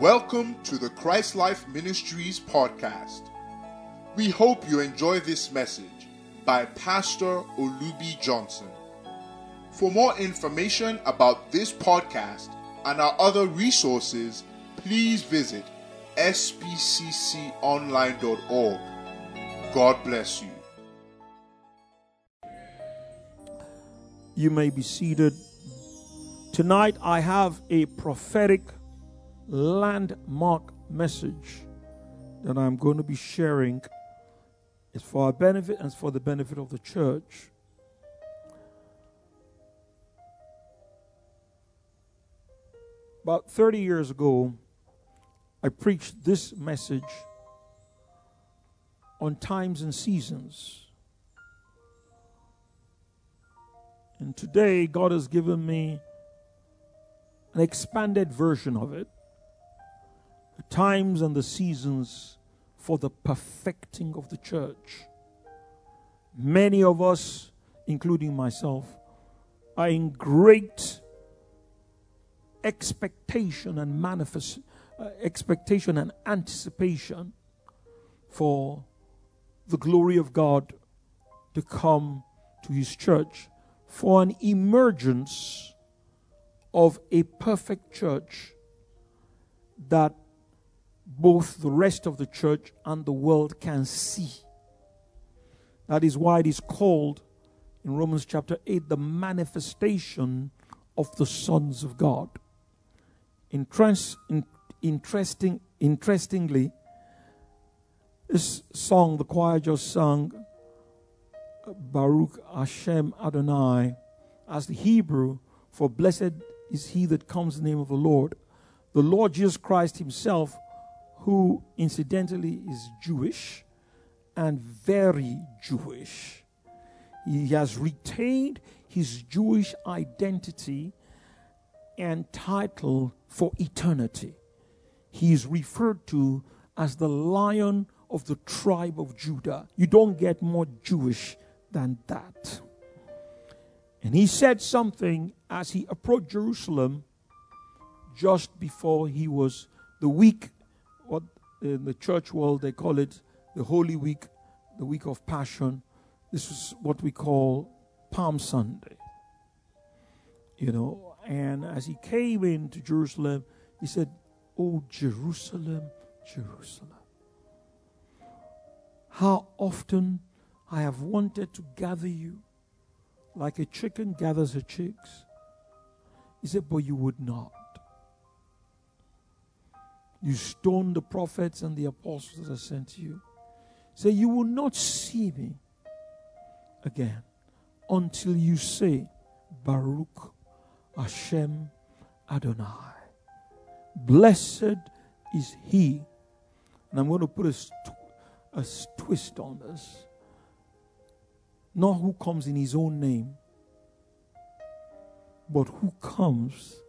Welcome to the Christ Life Ministries podcast. We hope you enjoy this message by Pastor Olubi Johnson. For more information about this podcast and our other resources, please visit spcconline.org. God bless you. You may be seated. Tonight I have a prophetic landmark message that I'm going to be sharing. It's for our benefit and for the benefit of the church. About 30 years ago, I preached this message on times and seasons. And today, God has given me an expanded version of it times and the seasons for the perfecting of the church. Many of us, including myself, are in great expectation and manifest uh, expectation and anticipation for the glory of God to come to his church for an emergence of a perfect church that both the rest of the church and the world can see. That is why it is called in Romans chapter 8 the manifestation of the sons of God. Interest, in, interesting, interestingly, this song the choir just sung, Baruch Hashem Adonai, as the Hebrew for blessed is he that comes in the name of the Lord. The Lord Jesus Christ himself who incidentally is Jewish and very Jewish. He has retained his Jewish identity and title for eternity. He is referred to as the lion of the tribe of Judah. You don't get more Jewish than that. And he said something as he approached Jerusalem just before he was the week what uh, in the church world they call it the Holy Week, the week of Passion. This is what we call Palm Sunday. You know, and as he came into Jerusalem, he said, Oh, Jerusalem, Jerusalem. How often I have wanted to gather you like a chicken gathers her chicks. He said, But you would not. You stoned the prophets and the apostles that sent you. Say, You will not see me again until you say, Baruch Hashem Adonai. Blessed is he. And I'm going to put a, st- a twist on this. Not who comes in his own name, but who comes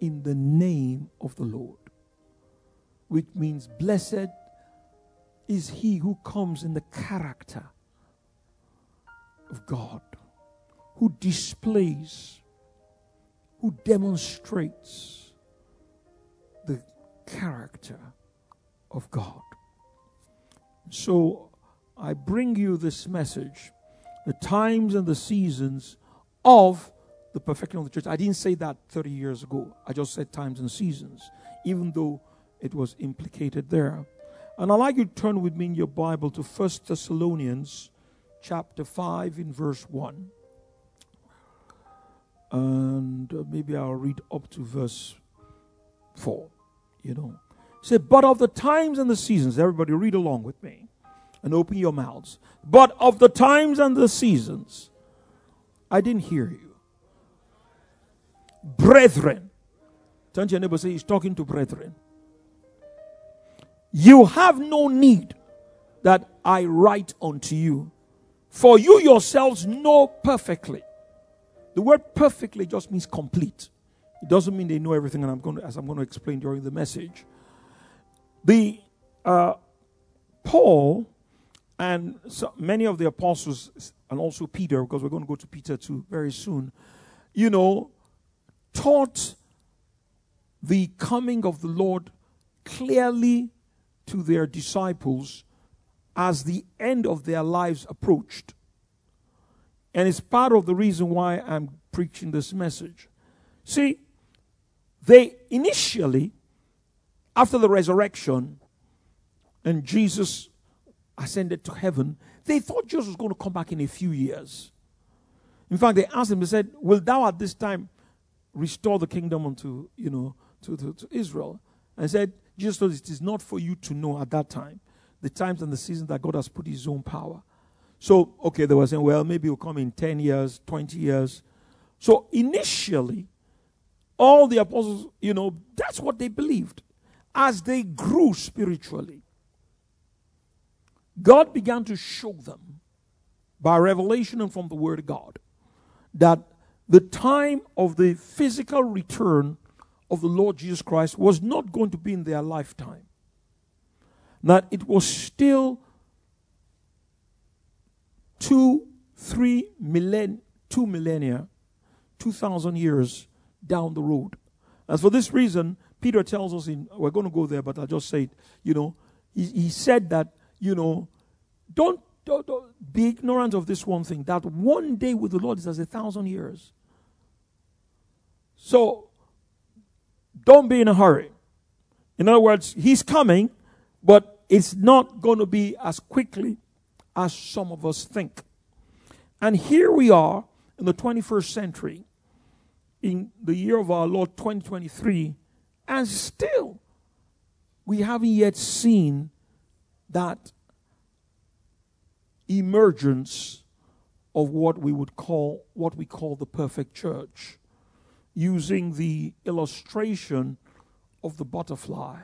in the name of the Lord which means blessed is he who comes in the character of God, who displays, who demonstrates the character of God. So I bring you this message the times and the seasons of the perfecting of the church. I didn't say that 30 years ago. I just said times and seasons, even though it was implicated there. And I'd like you to turn with me in your Bible to 1 Thessalonians chapter 5 in verse 1. And uh, maybe I'll read up to verse 4. You know. Say, but of the times and the seasons, everybody read along with me and open your mouths. But of the times and the seasons, I didn't hear you. Brethren. Turn to your neighbor say, He's talking to brethren. You have no need that I write unto you, for you yourselves know perfectly. The word perfectly just means complete. It doesn't mean they know everything, and I'm going to, as I'm going to explain during the message. The uh, Paul and so many of the apostles, and also Peter, because we're going to go to Peter too very soon, you know, taught the coming of the Lord clearly to their disciples as the end of their lives approached. And it's part of the reason why I'm preaching this message. See, they initially, after the resurrection and Jesus ascended to heaven, they thought Jesus was going to come back in a few years. In fact, they asked him, they said, Will thou at this time restore the kingdom unto, you know, to, to, to Israel? And said, Jesus told it is not for you to know at that time the times and the seasons that God has put his own power. So, okay, they were saying, well, maybe it'll come in 10 years, 20 years. So initially, all the apostles, you know, that's what they believed. As they grew spiritually, God began to show them by revelation and from the Word of God that the time of the physical return of the Lord Jesus Christ was not going to be in their lifetime. That it was still two, three millenn, two millennia, two thousand years down the road. And for this reason, Peter tells us in we're going to go there, but I'll just say it. You know, he, he said that you know, don't, don't, don't be ignorant of this one thing that one day with the Lord is as a thousand years. So don't be in a hurry. In other words, he's coming, but it's not going to be as quickly as some of us think. And here we are in the 21st century, in the year of our Lord 2023, and still we haven't yet seen that emergence of what we would call what we call the perfect church using the illustration of the butterfly.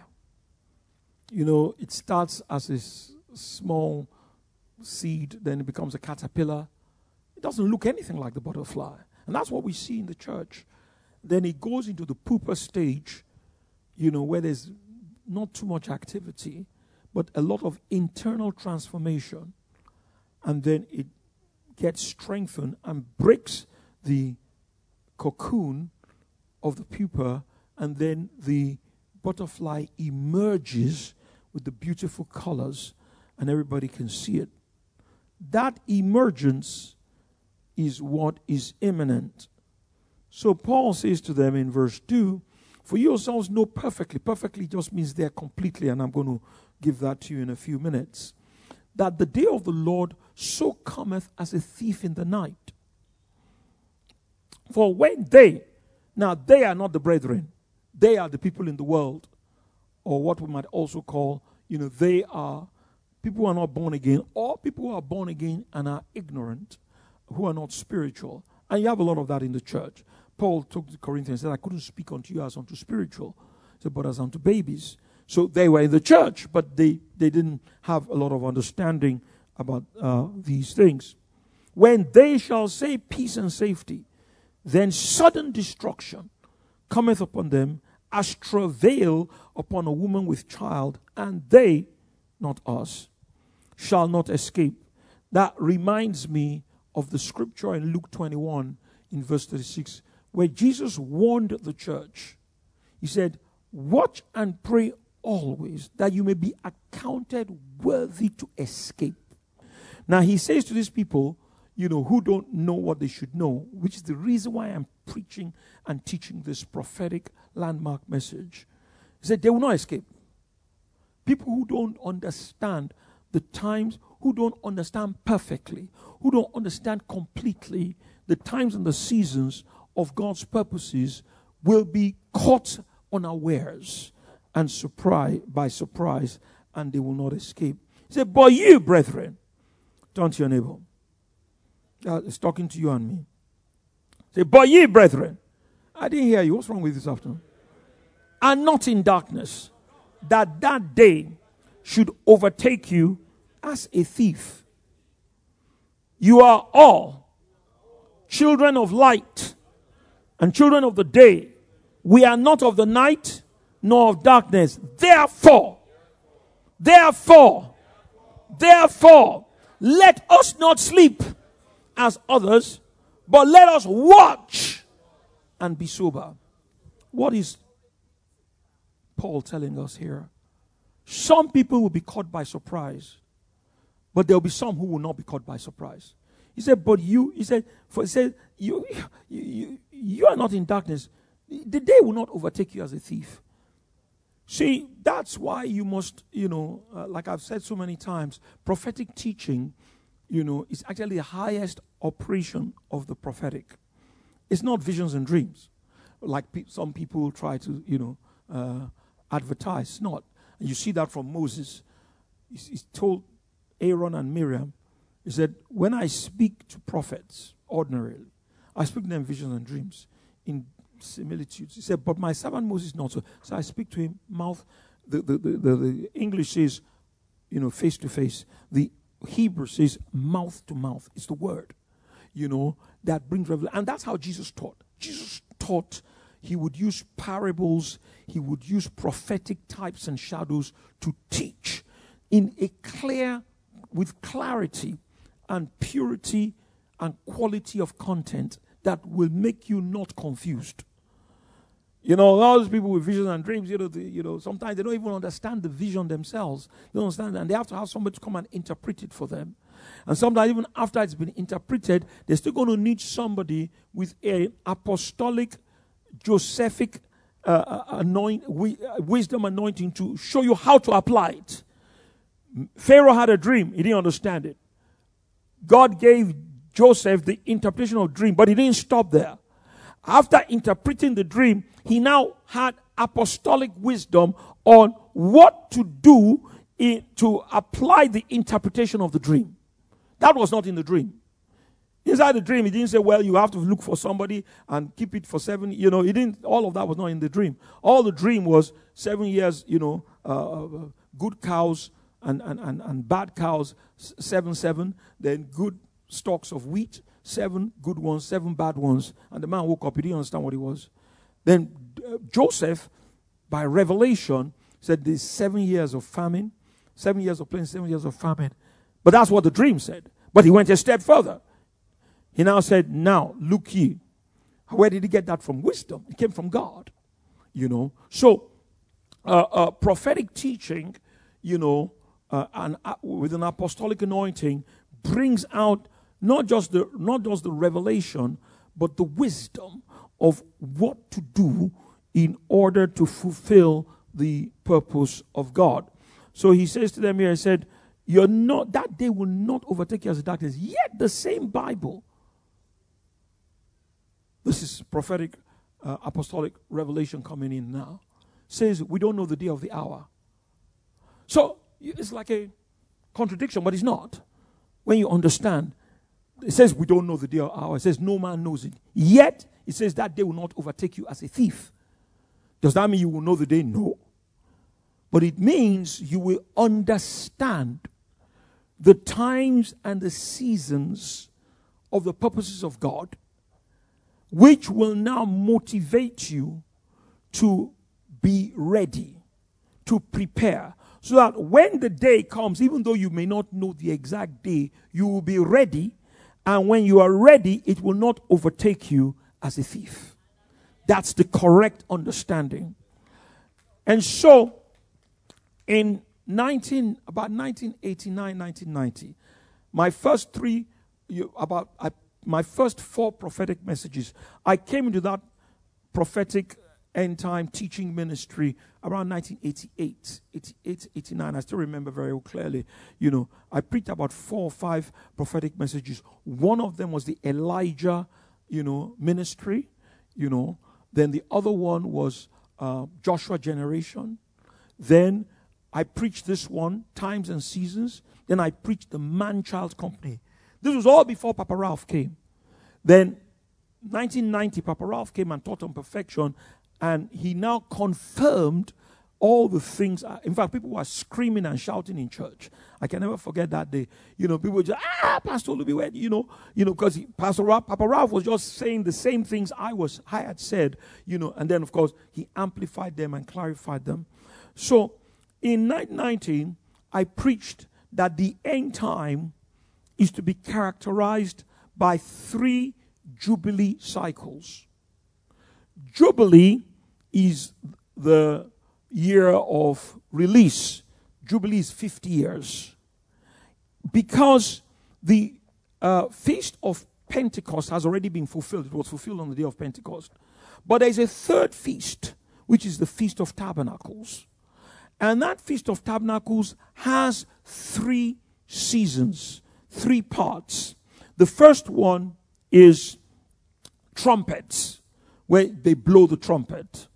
You know it starts as a s- small seed then it becomes a caterpillar. It doesn't look anything like the butterfly and that's what we see in the church. Then it goes into the pupa stage you know where there's not too much activity but a lot of internal transformation and then it gets strengthened and breaks the cocoon of the pupa, and then the butterfly emerges with the beautiful colors, and everybody can see it. That emergence is what is imminent. So Paul says to them in verse 2 For yourselves know perfectly, perfectly just means there completely, and I'm going to give that to you in a few minutes that the day of the Lord so cometh as a thief in the night. For when they, now they are not the brethren, they are the people in the world, or what we might also call, you know, they are people who are not born again, or people who are born again and are ignorant, who are not spiritual. And you have a lot of that in the church. Paul told the Corinthians and said, I couldn't speak unto you as unto spiritual, said, but as unto babies. So they were in the church, but they, they didn't have a lot of understanding about uh, these things. When they shall say peace and safety, then sudden destruction cometh upon them as travail upon a woman with child, and they, not us, shall not escape. That reminds me of the scripture in Luke 21 in verse 36, where Jesus warned the church. He said, Watch and pray always that you may be accounted worthy to escape. Now, he says to these people, you know, who don't know what they should know, which is the reason why I'm preaching and teaching this prophetic landmark message. He said, they will not escape. People who don't understand the times, who don't understand perfectly, who don't understand completely the times and the seasons of God's purposes will be caught unawares and surprise by surprise, and they will not escape. He said, But you, brethren, turn to your neighbor. God is talking to you and me. Say, But ye, brethren, I didn't hear you. What's wrong with this afternoon? Are not in darkness, that that day should overtake you as a thief. You are all children of light and children of the day. We are not of the night nor of darkness. Therefore, therefore, therefore, let us not sleep as others, but let us watch and be sober. What is Paul telling us here? Some people will be caught by surprise, but there'll be some who will not be caught by surprise. He said, But you, he said, for he said, you, you, you, you are not in darkness. The day will not overtake you as a thief. See, that's why you must, you know, uh, like I've said so many times, prophetic teaching, you know, is actually the highest operation of the prophetic. It's not visions and dreams, like pe- some people try to, you know, uh, advertise. It's not. And you see that from Moses. He's, he's told Aaron and Miriam, he said, When I speak to prophets ordinarily, I speak to them visions and dreams in similitudes. He said, But my servant Moses not so. So I speak to him mouth. The, the, the, the, the English says, you know, face to face. The Hebrew says mouth to mouth. It's the word, you know, that brings revelation. And that's how Jesus taught. Jesus taught he would use parables, he would use prophetic types and shadows to teach in a clear, with clarity and purity and quality of content that will make you not confused. You know, all those people with visions and dreams, you know, you know, sometimes they don't even understand the vision themselves. They don't understand, and they have to have somebody to come and interpret it for them. And sometimes, even after it's been interpreted, they're still going to need somebody with a apostolic, Josephic uh, uh anoint, uh, wisdom anointing to show you how to apply it. Pharaoh had a dream; he didn't understand it. God gave Joseph the interpretation of dream, but he didn't stop there. After interpreting the dream, he now had apostolic wisdom on what to do in, to apply the interpretation of the dream. That was not in the dream. Inside the dream, he didn't say, well, you have to look for somebody and keep it for seven, you know, he didn't, all of that was not in the dream. All the dream was seven years, you know, uh, uh good cows and, and, and, and bad cows, seven, seven, then good stalks of wheat, seven good ones, seven bad ones. And the man woke up, he didn't understand what it was. Then uh, Joseph, by revelation, said there's seven years of famine, seven years of plenty, seven years of famine. But that's what the dream said. But he went a step further. He now said, Now look ye. Where did he get that from? Wisdom. It came from God. You know. So, uh, uh, prophetic teaching, you know, uh, and uh, with an apostolic anointing brings out not just the not just the revelation, but the wisdom of what to do in order to fulfill the purpose of God. So he says to them here, he said, You're not that day will not overtake you as darkness. Yet the same Bible. This is prophetic uh, apostolic revelation coming in now. Says we don't know the day of the hour. So it's like a contradiction, but it's not. When you understand it says we don't know the day or hour. It says no man knows it. Yet it says that day will not overtake you as a thief. Does that mean you will know the day? No. But it means you will understand the times and the seasons of the purposes of God, which will now motivate you to be ready, to prepare, so that when the day comes, even though you may not know the exact day, you will be ready and when you are ready, it will not overtake you as a thief. That's the correct understanding. And so, in 19, about 1989, 1990, my first three, you, about I, my first four prophetic messages, I came into that prophetic end time teaching ministry around 1988, 88, 89. I still remember very clearly. You know, I preached about four or five prophetic messages. One of them was the Elijah, you know, ministry, you know. Then the other one was uh, Joshua generation. Then I preached this one, Times and Seasons. Then I preached the Man Child Company. This was all before Papa Ralph came. Then 1990, Papa Ralph came and taught on perfection, and he now confirmed all the things. Uh, in fact, people were screaming and shouting in church. I can never forget that day. You know, people just ah, Pastor Luby, you know, you know, because Pastor Ralph, Papa Ralph was just saying the same things I was, I had said, you know, and then of course he amplified them and clarified them. So, in 1919, I preached that the end time is to be characterized by three jubilee cycles. Jubilee is the year of release. Jubilee is 50 years. Because the uh, feast of Pentecost has already been fulfilled. It was fulfilled on the day of Pentecost. But there's a third feast, which is the Feast of Tabernacles. And that Feast of Tabernacles has three seasons, three parts. The first one is trumpets, where they blow the trumpet.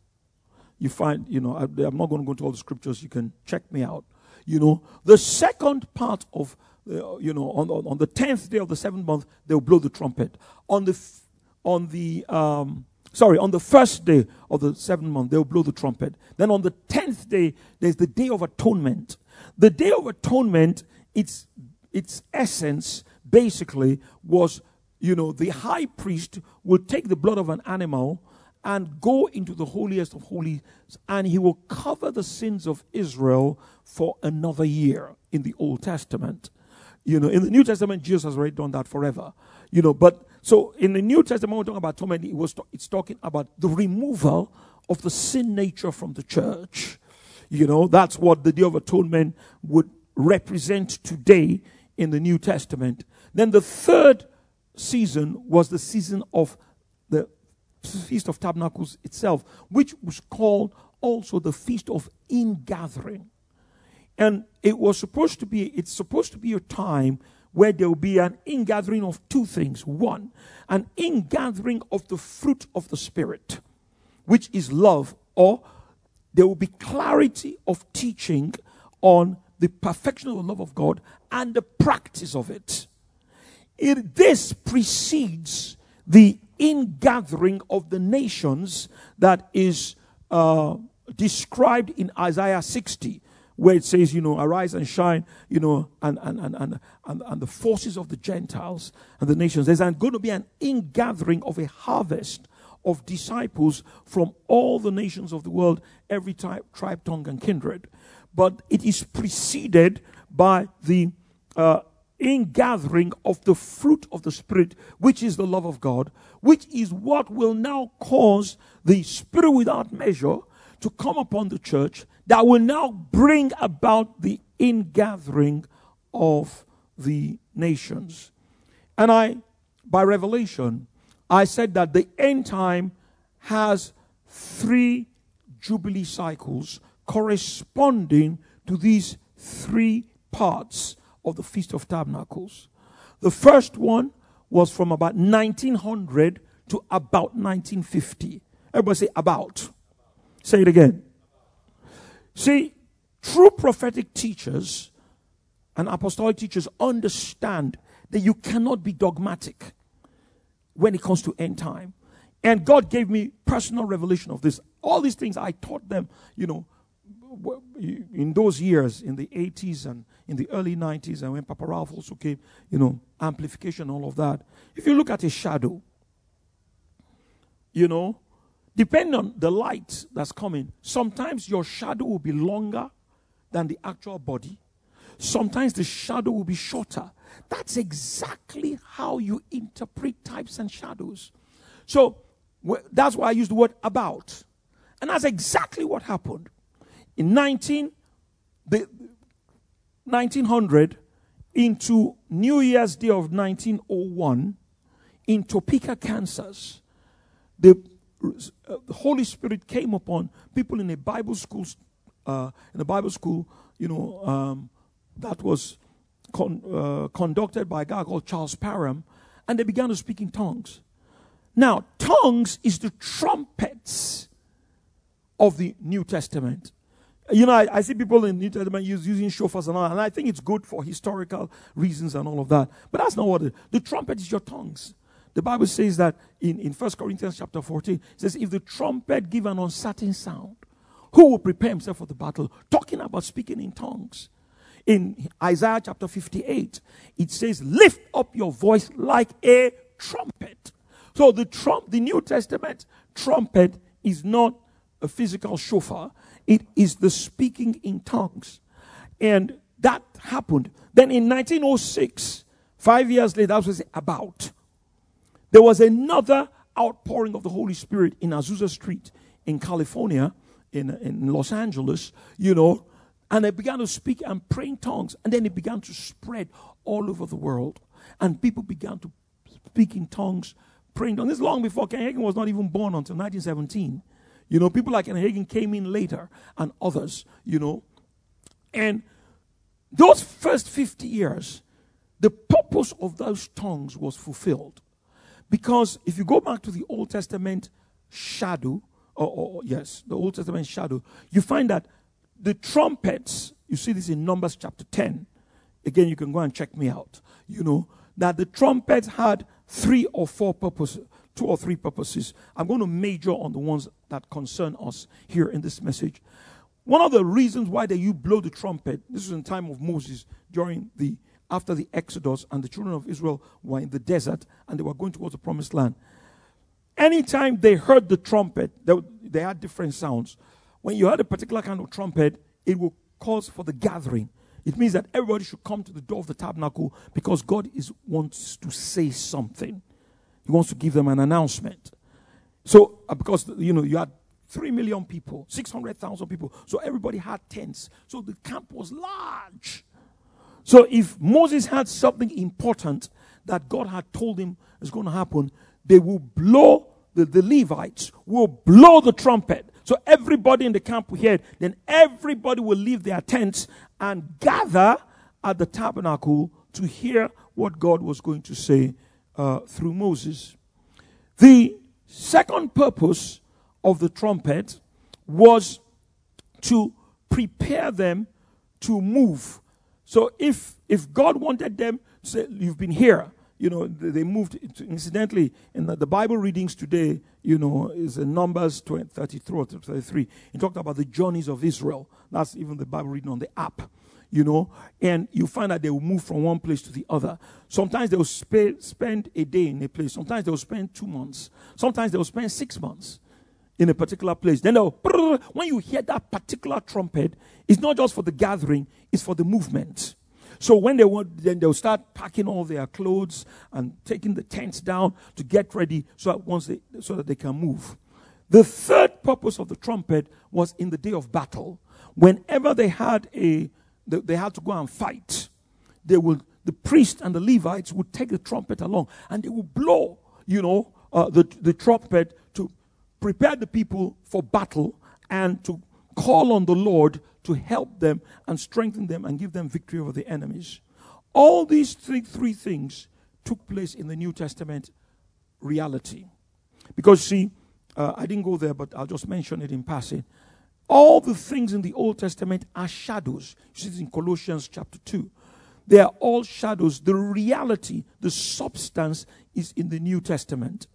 You find, you know, I, am not going to go into all the scriptures, you can check me out. You know, the second part of uh, you know, on, on, on, the 10th day of the seventh month, they'll blow the trumpet. On the, f- on the, um, sorry, on the first day of the seventh month, they'll blow the trumpet. Then on the 10th day, there's the day of atonement. The day of atonement, its, its essence basically was, you know, the high priest will take the blood of an animal and go into the holiest of holies, and he will cover the sins of Israel for another year in the Old Testament. You know, in the New Testament, Jesus has already done that forever. You know, but so in the New Testament, we're talking about atonement, it was it's talking about the removal of the sin nature from the church. You know, that's what the Day of Atonement would represent today in the New Testament. Then the third season was the season of the Feast of Tabernacles itself, which was called also the Feast of Ingathering. And it was supposed to be, it's supposed to be a time where there will be an ingathering of two things. One, an ingathering of the fruit of the Spirit, which is love, or there will be clarity of teaching on the perfection of the love of God and the practice of it. it this precedes the ingathering of the nations that is uh, described in Isaiah 60 where it says, you know, arise and shine, you know, and, and, and, and, and, and the forces of the Gentiles and the nations. There's going to be an ingathering of a harvest of disciples from all the nations of the world, every type, tribe, tongue, and kindred. But it is preceded by the uh, ingathering of the fruit of the Spirit, which is the love of God, which is what will now cause the Spirit without measure to come upon the church that will now bring about the ingathering of the nations. And I, by revelation, I said that the end time has three jubilee cycles corresponding to these three parts of the Feast of Tabernacles. The first one was from about 1900 to about 1950. Everybody say about. Say it again. See, true prophetic teachers and apostolic teachers understand that you cannot be dogmatic when it comes to end time. And God gave me personal revelation of this. All these things I taught them, you know, in those years, in the 80s and in the early 90s, and when Papa Ralph also came, you know, amplification, all of that. If you look at a shadow, you know, depending on the light that's coming, sometimes your shadow will be longer than the actual body. Sometimes the shadow will be shorter. That's exactly how you interpret types and shadows. So that's why I use the word about. And that's exactly what happened. In 19, the, 1900, into New Year's Day of 1901, in Topeka, Kansas, the uh, Holy Spirit came upon people in a Bible school, uh, in a Bible school, you know, um, that was con- uh, conducted by a guy called Charles Parham, and they began to speak in tongues. Now, tongues is the trumpets of the New Testament. You know, I, I see people in New Testament use, using shofars and all, and I think it's good for historical reasons and all of that. But that's not what it, the trumpet is your tongues. The Bible says that in, in 1 Corinthians chapter 14, it says, If the trumpet give an uncertain sound, who will prepare himself for the battle? Talking about speaking in tongues. In Isaiah chapter 58, it says, Lift up your voice like a trumpet. So the trump, the New Testament trumpet is not a physical shofar, it is the speaking in tongues. And that happened. Then in 1906, five years later, that was about. There was another outpouring of the Holy Spirit in Azusa Street in California, in, in Los Angeles, you know, and they began to speak and pray in tongues. And then it began to spread all over the world. And people began to speak in tongues, praying. And this long before Ken Hagin was not even born until 1917. You know, people like Ken Hagin came in later and others, you know. And those first 50 years, the purpose of those tongues was fulfilled. Because if you go back to the Old Testament shadow, or, or, yes, the Old Testament shadow, you find that the trumpets, you see this in Numbers chapter 10. Again, you can go and check me out. You know, that the trumpets had three or four purposes, two or three purposes. I'm going to major on the ones that concern us here in this message. One of the reasons why they you blow the trumpet, this is in time of Moses during the after the Exodus and the children of Israel were in the desert and they were going towards the promised land. Anytime they heard the trumpet, they, they had different sounds. When you heard a particular kind of trumpet, it will cause for the gathering. It means that everybody should come to the door of the tabernacle because God is wants to say something. He wants to give them an announcement. So, uh, because you know, you had three million people, six hundred thousand people, so everybody had tents. So the camp was large. So if Moses had something important that God had told him is going to happen, they will blow the, the Levites will blow the trumpet. So everybody in the camp will hear it. Then everybody will leave their tents and gather at the tabernacle to hear what God was going to say uh, through Moses. The second purpose of the trumpet was to prepare them to move. So if if God wanted them to say, You've been here, you know, they moved. Incidentally, in the, the, Bible readings today, you know, is in Numbers 20, 33 or 33. He talked about the journeys of Israel. That's even the Bible reading on the app, you know. And you find that they will move from one place to the other. Sometimes they will sp- spend a day in a place. Sometimes they will spend two months. Sometimes they will spend six months in a particular place. Then they'll, when you hear that particular trumpet, it's not just for the gathering, it's for the movement. So when they want, then they'll start packing all their clothes and taking the tents down to get ready so that once they, so that they can move. The third purpose of the trumpet was in the day of battle. Whenever they had a, they had to go and fight, they would, the priest and the Levites would take the trumpet along and they would blow, you know, uh, the, the trumpet to prepare the people for battle and to call on the Lord to help them and strengthen them and give them victory over the enemies. All these three, three things took place in the New Testament reality. Because, see, uh, I didn't go there, but I'll just mention it in passing. All the things in the Old Testament are shadows. You see this in Colossians chapter 2. They are all shadows. The reality, the substance is in the New Testament.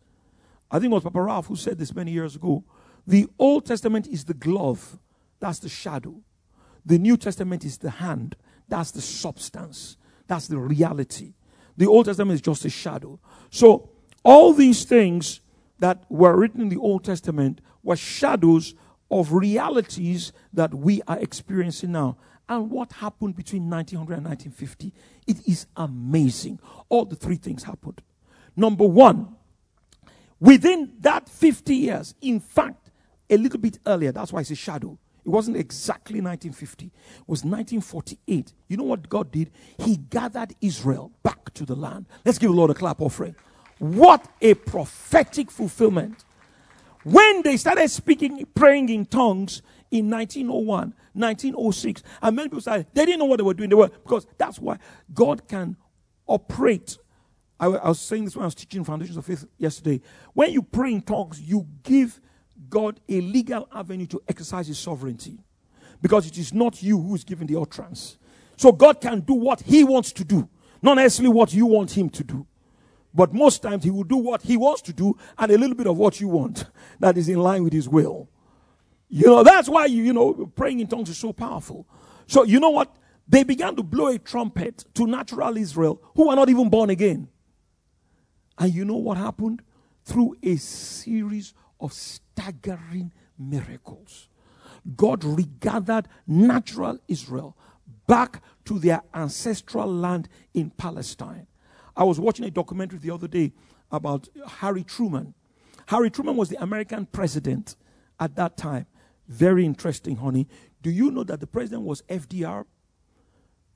I think it was Papa Ralph who said this many years ago. The Old Testament is the glove, that's the shadow. The New Testament is the hand. That's the substance. That's the reality. The Old Testament is just a shadow. So, all these things that were written in the Old Testament were shadows of realities that we are experiencing now. And what happened between 1900 and 1950? It is amazing. All the three things happened. Number one, within that 50 years, in fact, a little bit earlier, that's why it's a shadow. It wasn't exactly 1950, it was 1948. You know what God did? He gathered Israel back to the land. Let's give the Lord a clap offering. What a prophetic fulfillment. When they started speaking, praying in tongues in 1901, 1906, and many people said they didn't know what they were doing. They were, because that's why God can operate. I, I was saying this when I was teaching Foundations of Faith yesterday. When you pray in tongues, you give God a legal avenue to exercise his sovereignty because it is not you who is giving the utterance. So God can do what he wants to do, not necessarily what you want him to do. But most times he will do what he wants to do and a little bit of what you want that is in line with his will. You know, that's why you, you know, praying in tongues is so powerful. So, you know what? They began to blow a trumpet to natural Israel who were not even born again. And you know what happened? Through a series of staggering miracles. God regathered natural Israel back to their ancestral land in Palestine. I was watching a documentary the other day about Harry Truman. Harry Truman was the American president at that time. Very interesting, honey. Do you know that the president was FDR?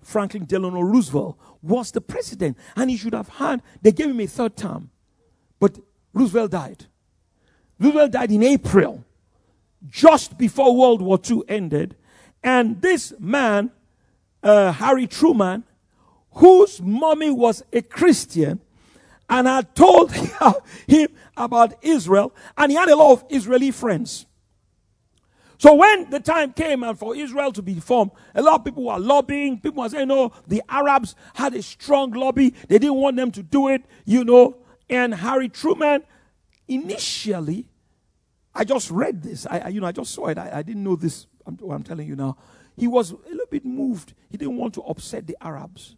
Franklin Delano Roosevelt was the president, and he should have had, they gave him a third term. But Roosevelt died. Roosevelt died in April, just before World War II ended. And this man, uh, Harry Truman, whose mommy was a Christian, and had told him about Israel, and he had a lot of Israeli friends. So when the time came and for Israel to be formed, a lot of people were lobbying. People were saying, no, the Arabs had a strong lobby. They didn't want them to do it, you know. And Harry Truman, initially, I just read this. I, I you know, I just saw it. I, I didn't know this. I'm, I'm telling you now. He was a little bit moved. He didn't want to upset the Arabs.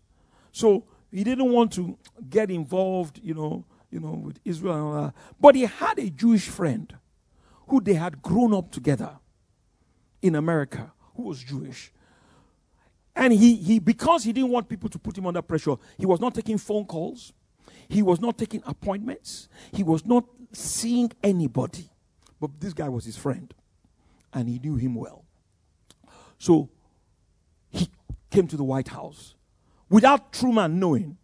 So he didn't want to get involved, you know, you know, with Israel. But he had a Jewish friend who they had grown up together in America who was Jewish. And he, he, because he didn't want people to put him under pressure, he was not taking phone calls. He was not taking appointments. He was not seeing anybody. But this guy was his friend. And he knew him well. So he came to the White House without Truman knowing.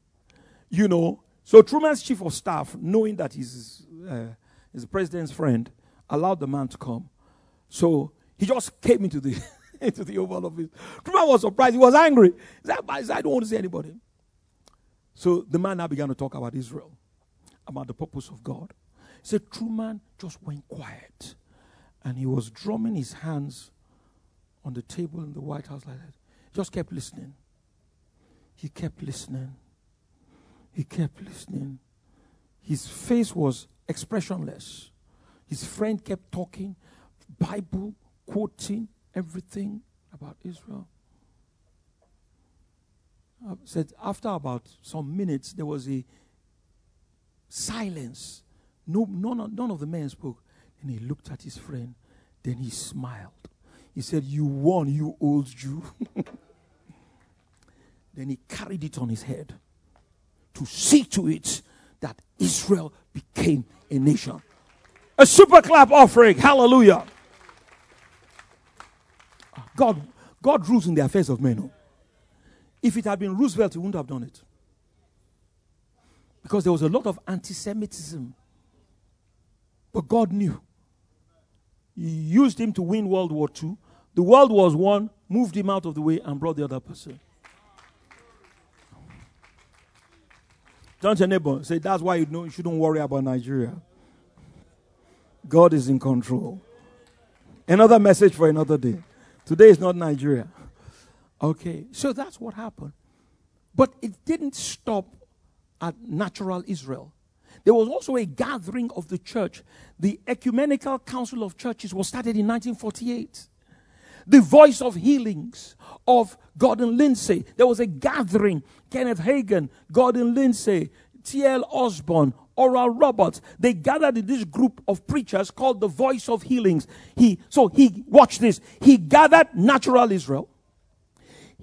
You know, so Truman's chief of staff, knowing that he's, uh, the president's friend, allowed the man to come. So he just came into the into the Oval Office. Truman was surprised. He was angry. He said, I don't want to see anybody. So the man now began to talk about Israel, about the purpose of God. He said, Truman just went quiet. And he was drumming his hands on the table in the White House like that. Just kept listening. He kept listening. He kept listening. His face was expressionless. His friend kept talking. Bible, quoting everything about Israel. I said after about some minutes there was a silence. No, none, none of the men spoke. And he looked at his friend. Then he smiled. He said, You won, you old Jew. then he carried it on his head to see to it that Israel became a nation. A super clap offering. Hallelujah. God, God rules in the affairs of men. Oh. If it had been Roosevelt, he wouldn't have done it. Because there was a lot of anti Semitism. But God knew. He used him to win World War II. The world was won, moved him out of the way, and brought the other person. Turn to your neighbor. Say, that's why you, know, you shouldn't worry about Nigeria. God is in control. Another message for another day. Today is not Nigeria. Okay, so that's what happened. But it didn't stop at natural Israel. There was also a gathering of the church. The Ecumenical Council of Churches was started in 1948. The voice of healings of Gordon Lindsay. There was a gathering. Kenneth Hagin, Gordon Lindsay, T.L. Osborn, Oral Roberts. They gathered in this group of preachers called the Voice of Healings. He, so he, watch this. He gathered natural Israel.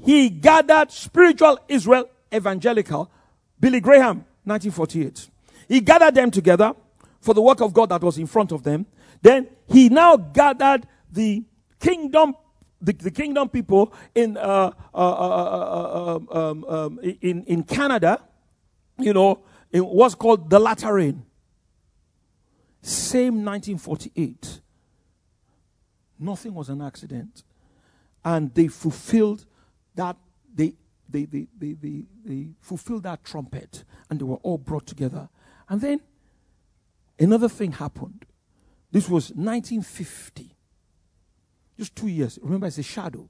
He gathered spiritual Israel, evangelical. Billy Graham, 1948. He gathered them together for the work of God that was in front of them. Then he now gathered the kingdom, the, the kingdom people in, uh, uh, uh, um, um, in, in Canada, you know, in what's called the latter rain. Same 1948. Nothing was an accident. And they fulfilled that, they, they, they, they, they, they fulfilled that trumpet. And they were all brought together. And then another thing happened. This was 1950. Just two years. Remember, it's a shadow.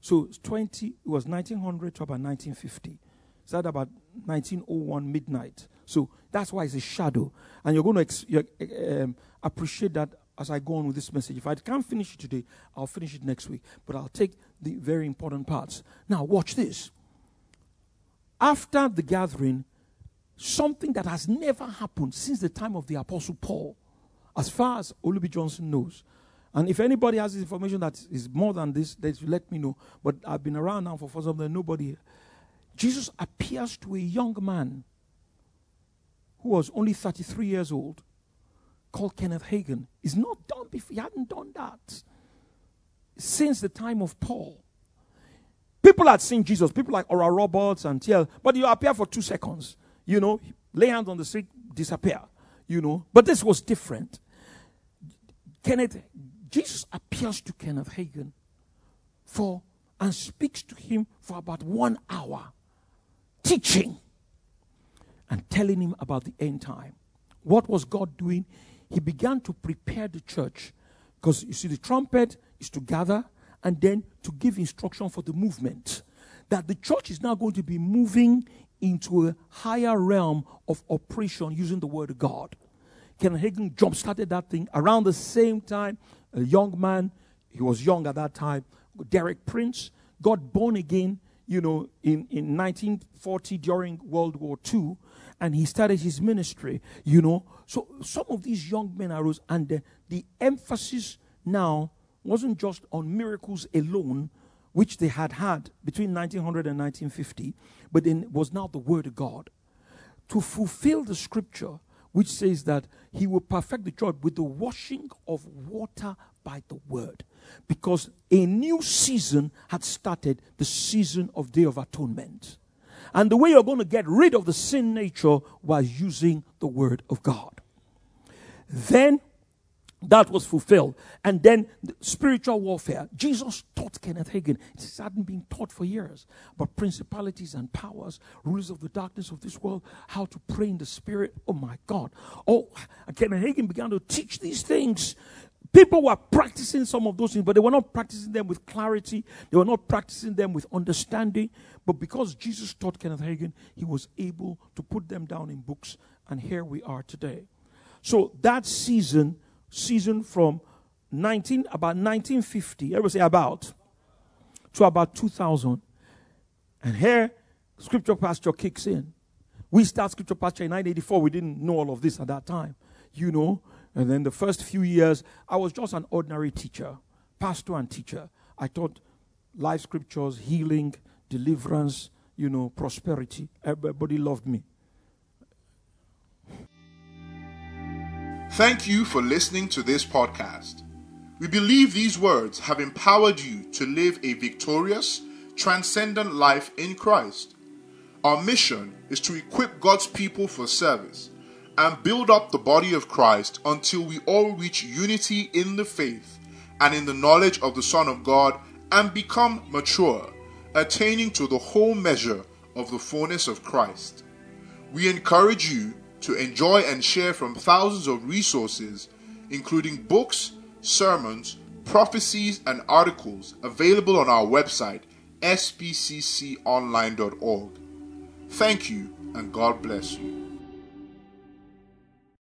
So it's 20, it was 1900 to about 1950. Started about 1901 midnight. So that's why it's a shadow. And you're going to ex- you're, um, appreciate that as I go on with this message. If I can't finish it today, I'll finish it next week. But I'll take the very important parts. Now, watch this. After the gathering, something that has never happened since the time of the Apostle Paul, as far as Olubi Johnson knows. And if anybody has information that is more than this, they let me know. But I've been around now for, for some nobody Jesus appears to a young man who was only 33 years old called Kenneth Hagin. He's not done before, he hadn't done that. since the time of Paul. People had seen Jesus, people like Oral Roberts and TL, but you appear for two seconds, you know, lay hands on the sick, disappear, you know. But this was different. Kenneth, Jesus appears to Kenneth Hagin for and speaks to him for about one hour, teaching and telling him about the end time. What was God doing? He began to prepare the church because you see, the trumpet is to gather and then to give instruction for the movement. That the church is now going to be moving into a higher realm of operation using the word of God. Ken Hagin jump started that thing around the same time. A young man, he was young at that time, Derek Prince, got born again, you know, in, in 1940 during World War II, and he started his ministry, you know. So some of these young men arose, and the, the emphasis now wasn't just on miracles alone, which they had had between 1900 and 1950, but then was now the Word of God. To fulfill the scripture, which says that He will perfect the church with the washing of water by the Word. Because a new season had started, the season of Day of Atonement. And the way you're going to get rid of the sin nature was using the Word of God. Then that was fulfilled. And then spiritual warfare. Jesus taught Kenneth Hagin. It hadn't been taught for years. But principalities and powers, rulers of the darkness of this world, how to pray in the spirit. Oh my God. Oh, Kenneth Hagin began to teach these things. People were practicing some of those things, but they were not practicing them with clarity. They were not practicing them with understanding. But because Jesus taught Kenneth Hagin, he was able to put them down in books. And here we are today. So that season season from 19 about 1950 everybody say about to about 2000 and here scripture pasture kicks in. We start scripture pasture in 1984 we didn't know all of this at that time you know. And then the first few years i was just an ordinary teacher pastor and teacher. I taught life scriptures healing deliverance you know prosperity. Everybody loved me Thank you for listening to this podcast. We believe these words have empowered you to live a victorious, transcendent life in Christ. Our mission is to equip God's people for service and build up the body of Christ until we all reach unity in the faith and in the knowledge of the Son of God and become mature, attaining to the whole measure of the fullness of Christ. We encourage you to enjoy and share from thousands of resources, including books, sermons, prophecies, and articles available on our website, spcconline.org. Thank you, and God bless you.